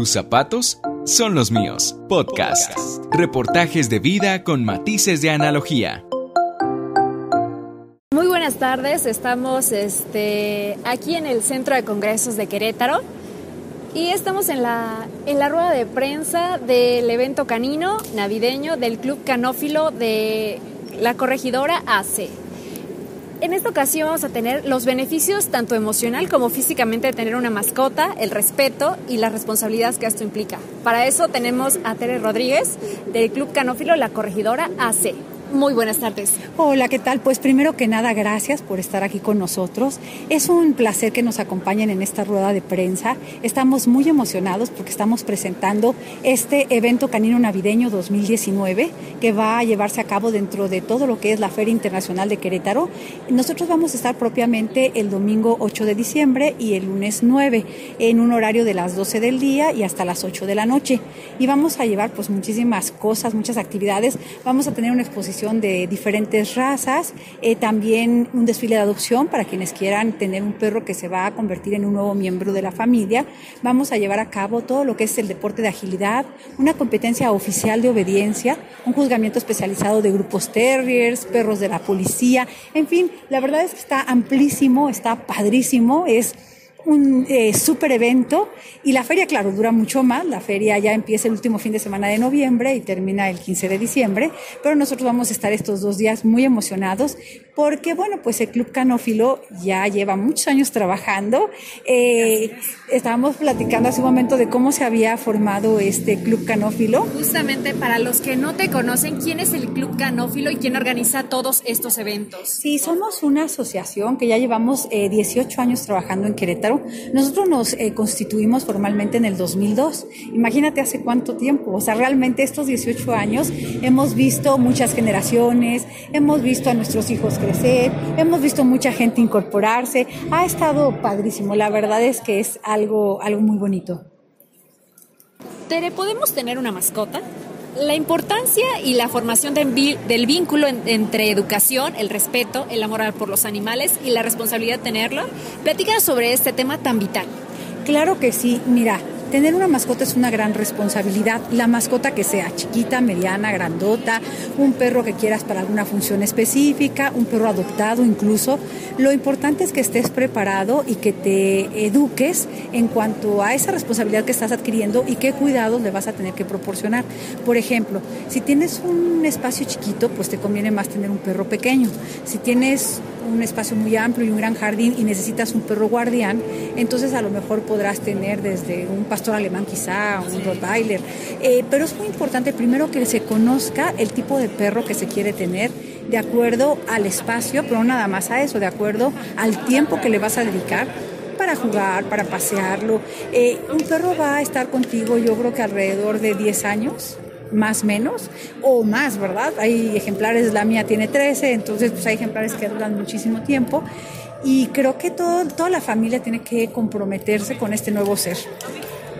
Tus zapatos son los míos. Podcast. Reportajes de vida con matices de analogía. Muy buenas tardes, estamos este, aquí en el Centro de Congresos de Querétaro y estamos en la, en la rueda de prensa del evento canino navideño del Club Canófilo de la corregidora AC. En esta ocasión vamos a tener los beneficios tanto emocional como físicamente de tener una mascota, el respeto y las responsabilidades que esto implica. Para eso tenemos a Tere Rodríguez del Club Canófilo La Corregidora AC. Muy buenas tardes. Hola, ¿qué tal? Pues primero que nada, gracias por estar aquí con nosotros. Es un placer que nos acompañen en esta rueda de prensa. Estamos muy emocionados porque estamos presentando este evento canino navideño 2019 que va a llevarse a cabo dentro de todo lo que es la Feria Internacional de Querétaro. Nosotros vamos a estar propiamente el domingo 8 de diciembre y el lunes 9 en un horario de las 12 del día y hasta las 8 de la noche. Y vamos a llevar pues muchísimas cosas, muchas actividades. Vamos a tener una exposición de diferentes razas, eh, también un desfile de adopción para quienes quieran tener un perro que se va a convertir en un nuevo miembro de la familia. Vamos a llevar a cabo todo lo que es el deporte de agilidad, una competencia oficial de obediencia, un juzgamiento especializado de grupos terriers, perros de la policía, en fin, la verdad es que está amplísimo, está padrísimo, es un eh, super evento y la feria, claro, dura mucho más. La feria ya empieza el último fin de semana de noviembre y termina el 15 de diciembre, pero nosotros vamos a estar estos dos días muy emocionados porque, bueno, pues el Club Canófilo ya lleva muchos años trabajando. Eh, estábamos platicando hace un momento de cómo se había formado este Club Canófilo. Justamente para los que no te conocen, ¿quién es el Club Canófilo y quién organiza todos estos eventos? Sí, somos una asociación que ya llevamos 18 eh, años trabajando en Querétaro. Nosotros nos eh, constituimos formalmente en el 2002. Imagínate hace cuánto tiempo. O sea, realmente estos 18 años hemos visto muchas generaciones, hemos visto a nuestros hijos crecer, hemos visto mucha gente incorporarse. Ha estado padrísimo. La verdad es que es algo, algo muy bonito. Tere, ¿podemos tener una mascota? La importancia y la formación del vínculo entre educación, el respeto, el amor por los animales y la responsabilidad de tenerlo. Platica sobre este tema tan vital. Claro que sí. Mira, Tener una mascota es una gran responsabilidad. La mascota que sea chiquita, mediana, grandota, un perro que quieras para alguna función específica, un perro adoptado incluso. Lo importante es que estés preparado y que te eduques en cuanto a esa responsabilidad que estás adquiriendo y qué cuidados le vas a tener que proporcionar. Por ejemplo, si tienes un espacio chiquito, pues te conviene más tener un perro pequeño. Si tienes un espacio muy amplio y un gran jardín y necesitas un perro guardián, entonces a lo mejor podrás tener desde un pastor alemán quizá, un Rottweiler. Eh, pero es muy importante primero que se conozca el tipo de perro que se quiere tener de acuerdo al espacio, pero nada más a eso, de acuerdo al tiempo que le vas a dedicar para jugar, para pasearlo. Eh, un perro va a estar contigo yo creo que alrededor de 10 años más menos o más, ¿verdad? Hay ejemplares, la mía tiene 13, entonces pues hay ejemplares que duran muchísimo tiempo y creo que todo, toda la familia tiene que comprometerse con este nuevo ser.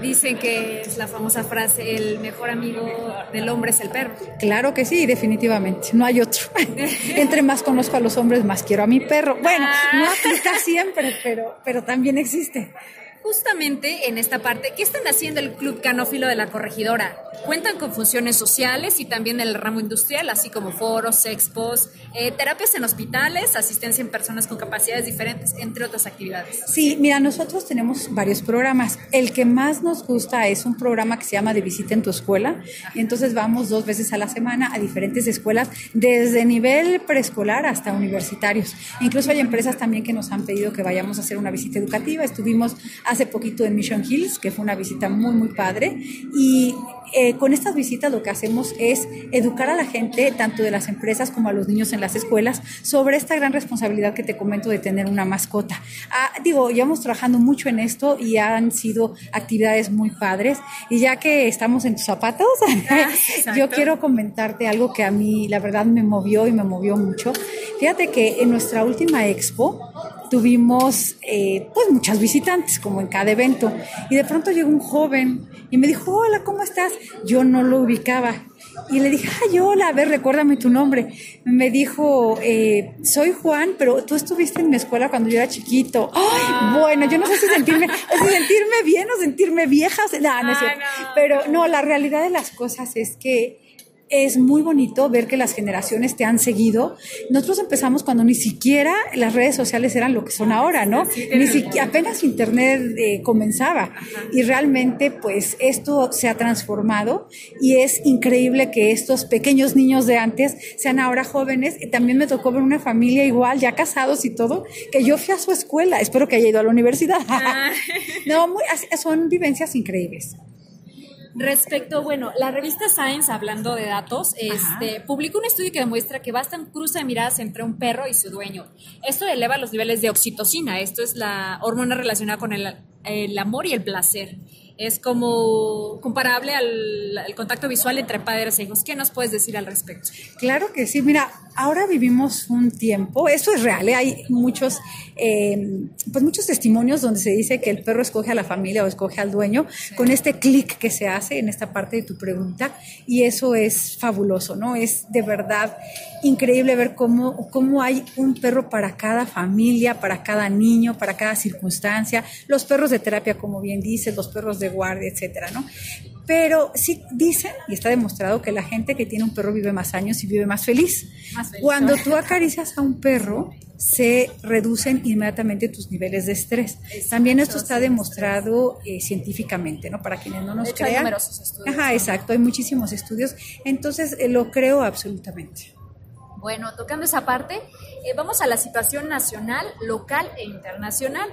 Dicen que es la famosa frase, el mejor amigo del hombre es el perro. Claro que sí, definitivamente, no hay otro. Entre más conozco a los hombres, más quiero a mi perro. Bueno, no ah. aplica siempre, pero, pero también existe. Justamente en esta parte, ¿qué están haciendo el Club Canófilo de la Corregidora? Cuentan con funciones sociales y también el ramo industrial, así como foros, expos, eh, terapias en hospitales, asistencia en personas con capacidades diferentes, entre otras actividades. Sí, mira, nosotros tenemos varios programas. El que más nos gusta es un programa que se llama De Visita en tu Escuela. Y entonces vamos dos veces a la semana a diferentes escuelas, desde nivel preescolar hasta universitarios. Incluso hay empresas también que nos han pedido que vayamos a hacer una visita educativa. Estuvimos hace poquito en Mission Hills, que fue una visita muy, muy padre. Y eh, con estas visitas lo que hacemos es educar a la gente, tanto de las empresas como a los niños en las escuelas, sobre esta gran responsabilidad que te comento de tener una mascota. Ah, digo, llevamos trabajando mucho en esto y han sido actividades muy padres. Y ya que estamos en tus zapatos, ah, yo quiero comentarte algo que a mí, la verdad, me movió y me movió mucho. Fíjate que en nuestra última expo, tuvimos eh, pues muchas visitantes, como en cada evento. Y de pronto llegó un joven y me dijo, hola, ¿cómo estás? Yo no lo ubicaba. Y le dije, ay, hola, a ver, recuérdame tu nombre. Me dijo, eh, soy Juan, pero tú estuviste en mi escuela cuando yo era chiquito. Ay, bueno, yo no sé si sentirme, si sentirme bien o sentirme vieja. No, no es cierto. Pero no, la realidad de las cosas es que es muy bonito ver que las generaciones te han seguido. Nosotros empezamos cuando ni siquiera las redes sociales eran lo que son ahora, ¿no? ni siquiera, apenas Internet eh, comenzaba. Y realmente, pues, esto se ha transformado y es increíble que estos pequeños niños de antes sean ahora jóvenes. También me tocó ver una familia igual, ya casados y todo, que yo fui a su escuela. Espero que haya ido a la universidad. Ah. no, son vivencias increíbles. Respecto, bueno, la revista Science, hablando de datos, este, publicó un estudio que demuestra que basta un cruce de miradas entre un perro y su dueño. Esto eleva los niveles de oxitocina, esto es la hormona relacionada con el, el amor y el placer es como comparable al, contacto visual entre padres e hijos. ¿Qué nos puedes decir al respecto? Claro que sí, mira, ahora vivimos un tiempo, esto es real, ¿eh? hay muchos, eh, pues muchos testimonios donde se dice que el perro escoge a la familia o escoge al dueño con este clic que se hace en esta parte de tu pregunta y eso es fabuloso, ¿no? Es de verdad increíble ver cómo, cómo hay un perro para cada familia, para cada niño, para cada circunstancia. Los perros de terapia, como bien dices, los perros de guardia, etcétera, ¿no? Pero sí dicen, y está demostrado, que la gente que tiene un perro vive más años y vive más feliz. Cuando tú acaricias a un perro, se reducen inmediatamente tus niveles de estrés. También esto está demostrado eh, científicamente, ¿no? Para quienes no nos de crean. Hay numerosos estudios. Ajá, exacto, hay muchísimos estudios. Entonces, eh, lo creo absolutamente. Bueno, tocando esa parte, eh, vamos a la situación nacional, local e internacional.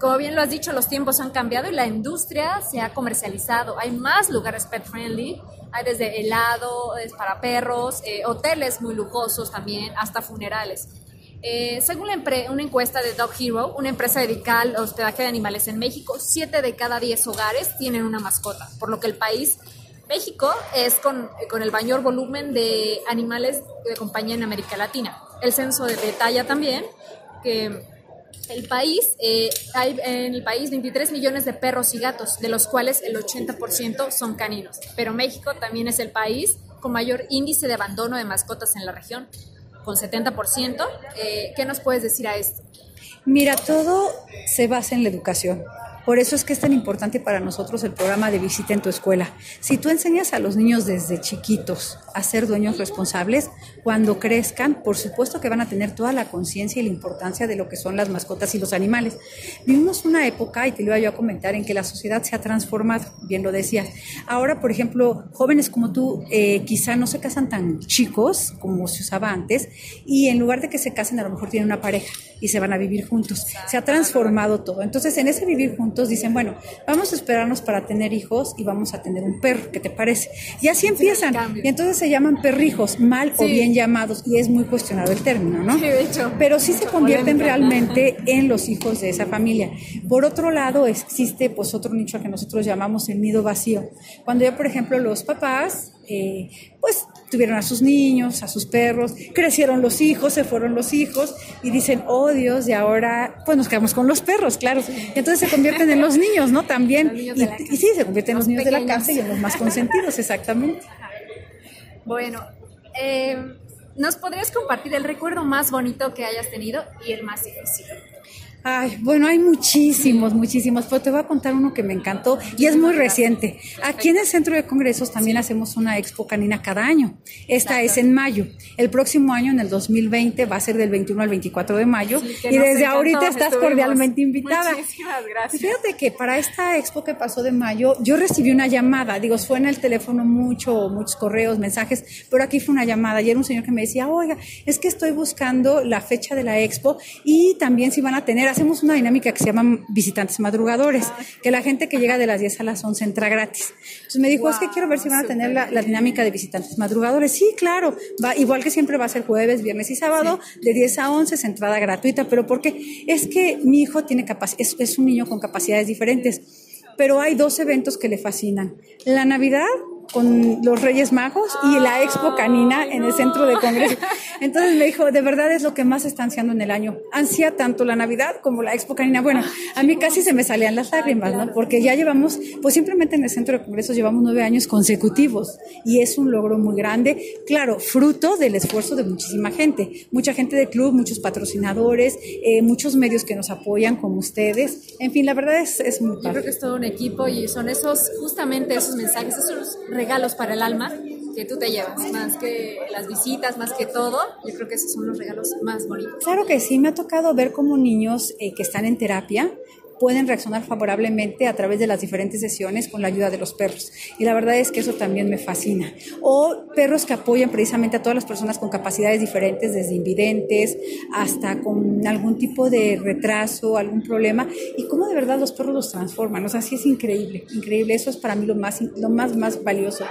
Como bien lo has dicho, los tiempos han cambiado y la industria se ha comercializado. Hay más lugares pet friendly, hay desde helado es para perros, eh, hoteles muy lujosos también, hasta funerales. Eh, según una encuesta de Dog Hero, una empresa dedicada al hospedaje de animales en México, 7 de cada 10 hogares tienen una mascota, por lo que el país México es con, con, el mayor volumen de animales de compañía en América Latina. El censo detalla también que el país, eh, hay en el país 23 millones de perros y gatos, de los cuales el 80% son caninos. Pero México también es el país con mayor índice de abandono de mascotas en la región, con 70%. Eh, ¿Qué nos puedes decir a esto? Mira, todo se basa en la educación. Por eso es que es tan importante para nosotros el programa de visita en tu escuela. Si tú enseñas a los niños desde chiquitos a ser dueños responsables, cuando crezcan, por supuesto que van a tener toda la conciencia y la importancia de lo que son las mascotas y los animales. Vivimos una época, y te lo iba yo a comentar, en que la sociedad se ha transformado, bien lo decías. Ahora, por ejemplo, jóvenes como tú eh, quizá no se casan tan chicos como se usaba antes, y en lugar de que se casen, a lo mejor tienen una pareja y se van a vivir juntos. Se ha transformado todo. Entonces, en ese vivir juntos, dicen, bueno, vamos a esperarnos para tener hijos y vamos a tener un perro, ¿qué te parece? Y así empiezan. Y entonces se llaman perrijos, mal o bien llamados, y es muy cuestionado el término, ¿no? Sí, de hecho. Pero sí se convierten realmente en los hijos de esa familia. Por otro lado, existe pues otro nicho que nosotros llamamos el nido vacío. Cuando ya, por ejemplo, los papás eh, pues tuvieron a sus niños, a sus perros, crecieron los hijos, se fueron los hijos y dicen, oh Dios, y ahora pues nos quedamos con los perros, claro. Y entonces se convierten en los niños, ¿no? También. Y, sí, se convierten en los, niños de la casa y en los más consentidos, exactamente. Bueno, eh, ¿nos podrías compartir el recuerdo más bonito que hayas tenido y el más difícil? Ay, bueno, hay muchísimos, muchísimos, pero te voy a contar uno que me encantó y es muy reciente. Aquí en el Centro de Congresos también hacemos una expo canina cada año. Esta es en mayo. El próximo año, en el 2020, va a ser del 21 al 24 de mayo y desde ahorita estás cordialmente invitada. Muchísimas gracias. Fíjate que para esta expo que pasó de mayo, yo recibí una llamada, digo, fue en el teléfono mucho, muchos correos, mensajes, pero aquí fue una llamada y era un señor que me decía, oiga, es que estoy buscando la fecha de la expo y también si van a tener hacemos una dinámica que se llama visitantes madrugadores, que la gente que llega de las 10 a las 11 entra gratis. Entonces me dijo, es que quiero ver si van a tener la, dinámica de visitantes madrugadores. Sí, claro, va, igual que siempre va a ser jueves, viernes y sábado, de 10 a 11 es entrada gratuita, pero porque es que mi hijo tiene es, es un niño con capacidades diferentes pero hay dos eventos que le fascinan. La Navidad con los Reyes Magos y la Expo Canina en el centro de congreso. Entonces me dijo, de verdad es lo que más está ansiando en el año. Ansia tanto la Navidad como la Expo Canina. Bueno, a mí casi se me salían las lágrimas, ¿no? Porque ya llevamos, pues simplemente en el centro de congresos llevamos nueve años consecutivos y es un logro muy grande. Claro, fruto del esfuerzo de muchísima gente. Mucha gente del club, muchos patrocinadores, eh, muchos medios que nos apoyan como ustedes. En fin, la verdad es, es muy Yo creo que es todo un equipo y son esos, justamente esos mensajes, esos regalos para el alma que tú te llevas, más que las visitas, más que todo. Yo creo que esos son los regalos más bonitos. Claro que sí, me ha tocado ver como niños eh, que están en terapia pueden reaccionar favorablemente a través de las diferentes sesiones con la ayuda de los perros. Y la verdad es que eso también me fascina. O perros que apoyan precisamente a todas las personas con capacidades diferentes, desde invidentes hasta con algún tipo de retraso, algún problema, y cómo de verdad los perros los transforman. O sea, sí es increíble, increíble. Eso es para mí lo más, lo más, más valioso.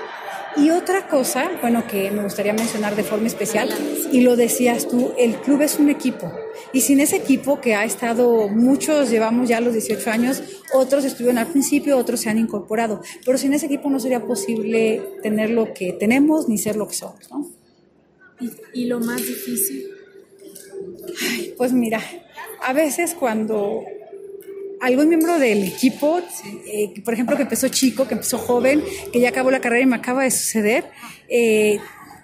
Y otra cosa, bueno, que me gustaría mencionar de forma especial, y lo decías tú, el club es un equipo. Y sin ese equipo que ha estado, muchos llevamos ya los 18 años, otros estuvieron al principio, otros se han incorporado, pero sin ese equipo no sería posible tener lo que tenemos ni ser lo que somos, ¿no? ¿Y, y lo más difícil? Ay, pues mira, a veces cuando algún miembro del equipo, eh, por ejemplo, que empezó chico, que empezó joven, que ya acabó la carrera y me acaba de suceder, eh,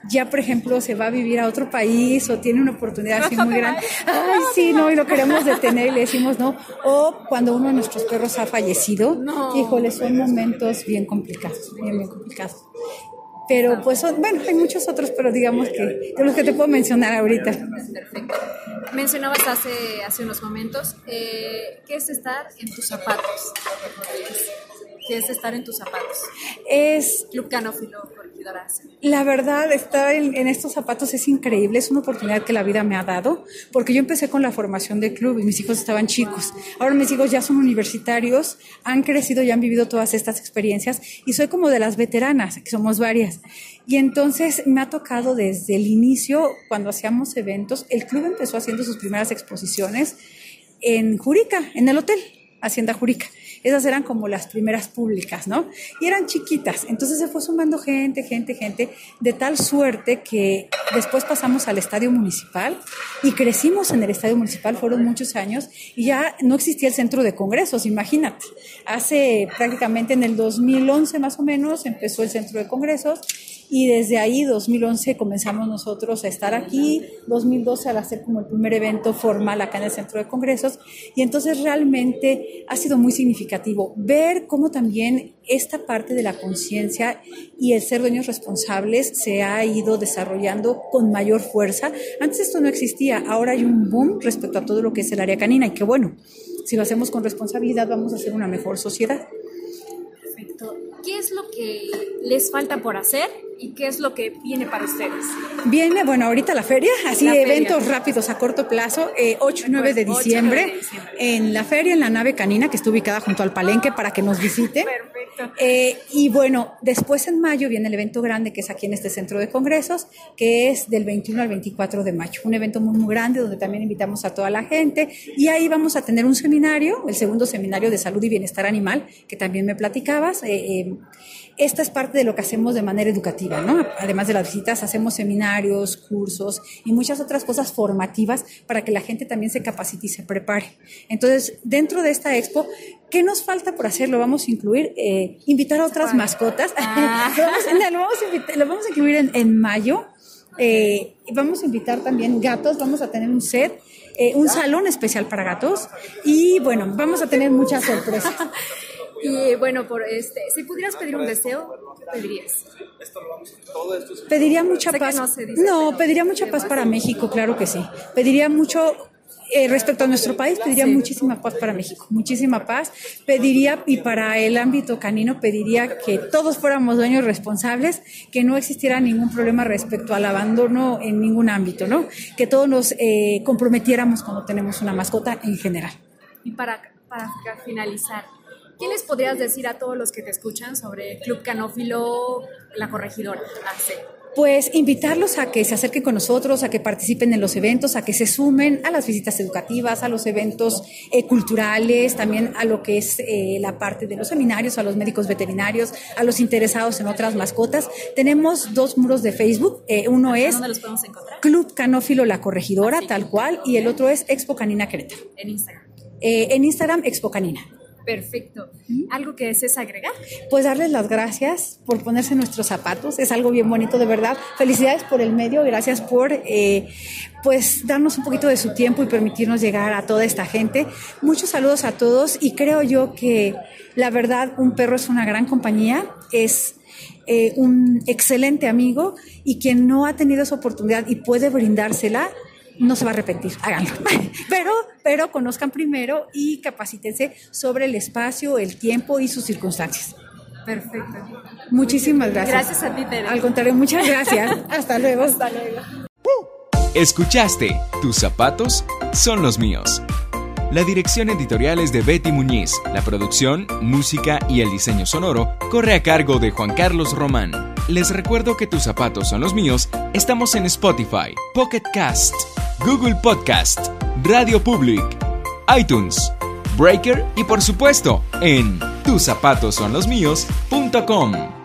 ya, por ejemplo, se va a vivir a otro país o tiene una oportunidad así muy grande. Ay, sí, no, y lo queremos detener y le decimos no. O cuando uno de nuestros perros ha fallecido, híjole, son momentos bien complicados, bien, bien complicados. Pero pues son, bueno, hay muchos otros, pero digamos que de los que te puedo mencionar ahorita. Perfecto. Mencionabas hace, hace unos momentos, eh, ¿qué es estar en tus zapatos? ¿Qué es estar en tus zapatos? Es... Club Canófilo. La verdad, estar en, en, estos zapatos es increíble, es una oportunidad que la vida me ha dado, porque yo empecé con la formación del club y mis hijos estaban chicos. Ahora mis hijos ya son universitarios, han crecido y han vivido todas estas experiencias y soy como de las veteranas, que somos varias. Y entonces me ha tocado desde el inicio, cuando hacíamos eventos, el club empezó haciendo sus primeras exposiciones en Jurica, en el hotel, Hacienda Jurica. Esas eran como las primeras públicas, ¿no? Y eran chiquitas. Entonces se fue sumando gente, gente, gente, de tal suerte que después pasamos al estadio municipal y crecimos en el estadio municipal, fueron muchos años, y ya no existía el centro de congresos, imagínate. Hace prácticamente en el 2011 más o menos empezó el centro de congresos y desde ahí, 2011, comenzamos nosotros a estar aquí, 2012 al hacer como el primer evento formal acá en el Centro de Congresos, y entonces realmente ha sido muy significativo ver cómo también esta parte de la conciencia y el ser dueños responsables se ha ido desarrollando con mayor fuerza. Antes esto no existía, ahora hay un boom respecto a todo lo que es el área canina, y que bueno, si lo hacemos con responsabilidad vamos a hacer una mejor sociedad. Perfecto. ¿Qué es lo que les falta por hacer y qué es lo que viene para ustedes? Viene, bueno, ahorita la feria, así la eventos feria. rápidos a corto plazo, eh, 8 y 9 de, diciembre, 8 de diciembre, en la feria en la nave canina que está ubicada junto al palenque para que nos visiten. Perfecto. Eh, y bueno, después en mayo viene el evento grande que es aquí en este centro de congresos, que es del 21 al 24 de mayo, un evento muy, muy grande donde también invitamos a toda la gente y ahí vamos a tener un seminario, el segundo seminario de salud y bienestar animal, que también me platicabas. Eh, esta es parte de lo que hacemos de manera educativa, ¿no? Además de las visitas, hacemos seminarios, cursos y muchas otras cosas formativas para que la gente también se capacite y se prepare. Entonces, dentro de esta expo, ¿qué nos falta por hacer? Lo vamos a incluir, eh, invitar a otras mascotas. Ah. lo, vamos, no, lo, vamos a invitar, lo, vamos a incluir en, en mayo. Eh, vamos a invitar también gatos, vamos a tener un set. Eh, un salón especial para gatos y bueno, vamos a tener muchas sorpresas. Y bueno, por este, si pudieras pedir un deseo, ¿qué pedirías? Pediría mucha paz. No, se dice, no, pediría mucha paz para México, claro que sí. Pediría mucho eh, respecto a nuestro país, pediría sí. muchísima paz para México, muchísima paz. Pediría, y para el ámbito canino, pediría que todos fuéramos dueños responsables, que no existiera ningún problema respecto al abandono en ningún ámbito, ¿no? Que todos nos eh, comprometiéramos cuando tenemos una mascota en general. Y para, para finalizar, ¿Qué les podrías decir a todos los que te escuchan sobre Club Canófilo La Corregidora? AC? pues invitarlos a que se acerquen con nosotros, a que participen en los eventos, a que se sumen a las visitas educativas, a los eventos eh, culturales, también a lo que es eh, la parte de los seminarios, a los médicos veterinarios, a los interesados en otras mascotas. Tenemos dos muros de Facebook. Eh, uno es Club Canófilo La Corregidora, tal cual, y el otro es Expo Canina Querétaro. En Instagram. en Instagram, Expo Canina. Perfecto. ¿Algo que desees agregar? Pues darles las gracias por ponerse nuestros zapatos. Es algo bien bonito, de verdad. Felicidades por el medio. Gracias por eh, pues darnos un poquito de su tiempo y permitirnos llegar a toda esta gente. Muchos saludos a todos y creo yo que la verdad un perro es una gran compañía. Es eh, un excelente amigo y quien no ha tenido esa oportunidad y puede brindársela, no se va a arrepentir, háganlo. Pero, pero conozcan primero y capacítense sobre el espacio, el tiempo y sus circunstancias. Perfecto. Muchísimas gracias. Gracias a ti, Tere. Al contrario, muchas gracias. Hasta luego. Hasta luego. Escuchaste, tus zapatos son los míos. La dirección editorial es de Betty Muñiz. La producción, música y el diseño sonoro corre a cargo de Juan Carlos Román. Les recuerdo que tus zapatos son los míos. Estamos en Spotify, Pocket Cast, Google Podcast, Radio Public, iTunes, Breaker y por supuesto en tuszapatosonlosmíos.com.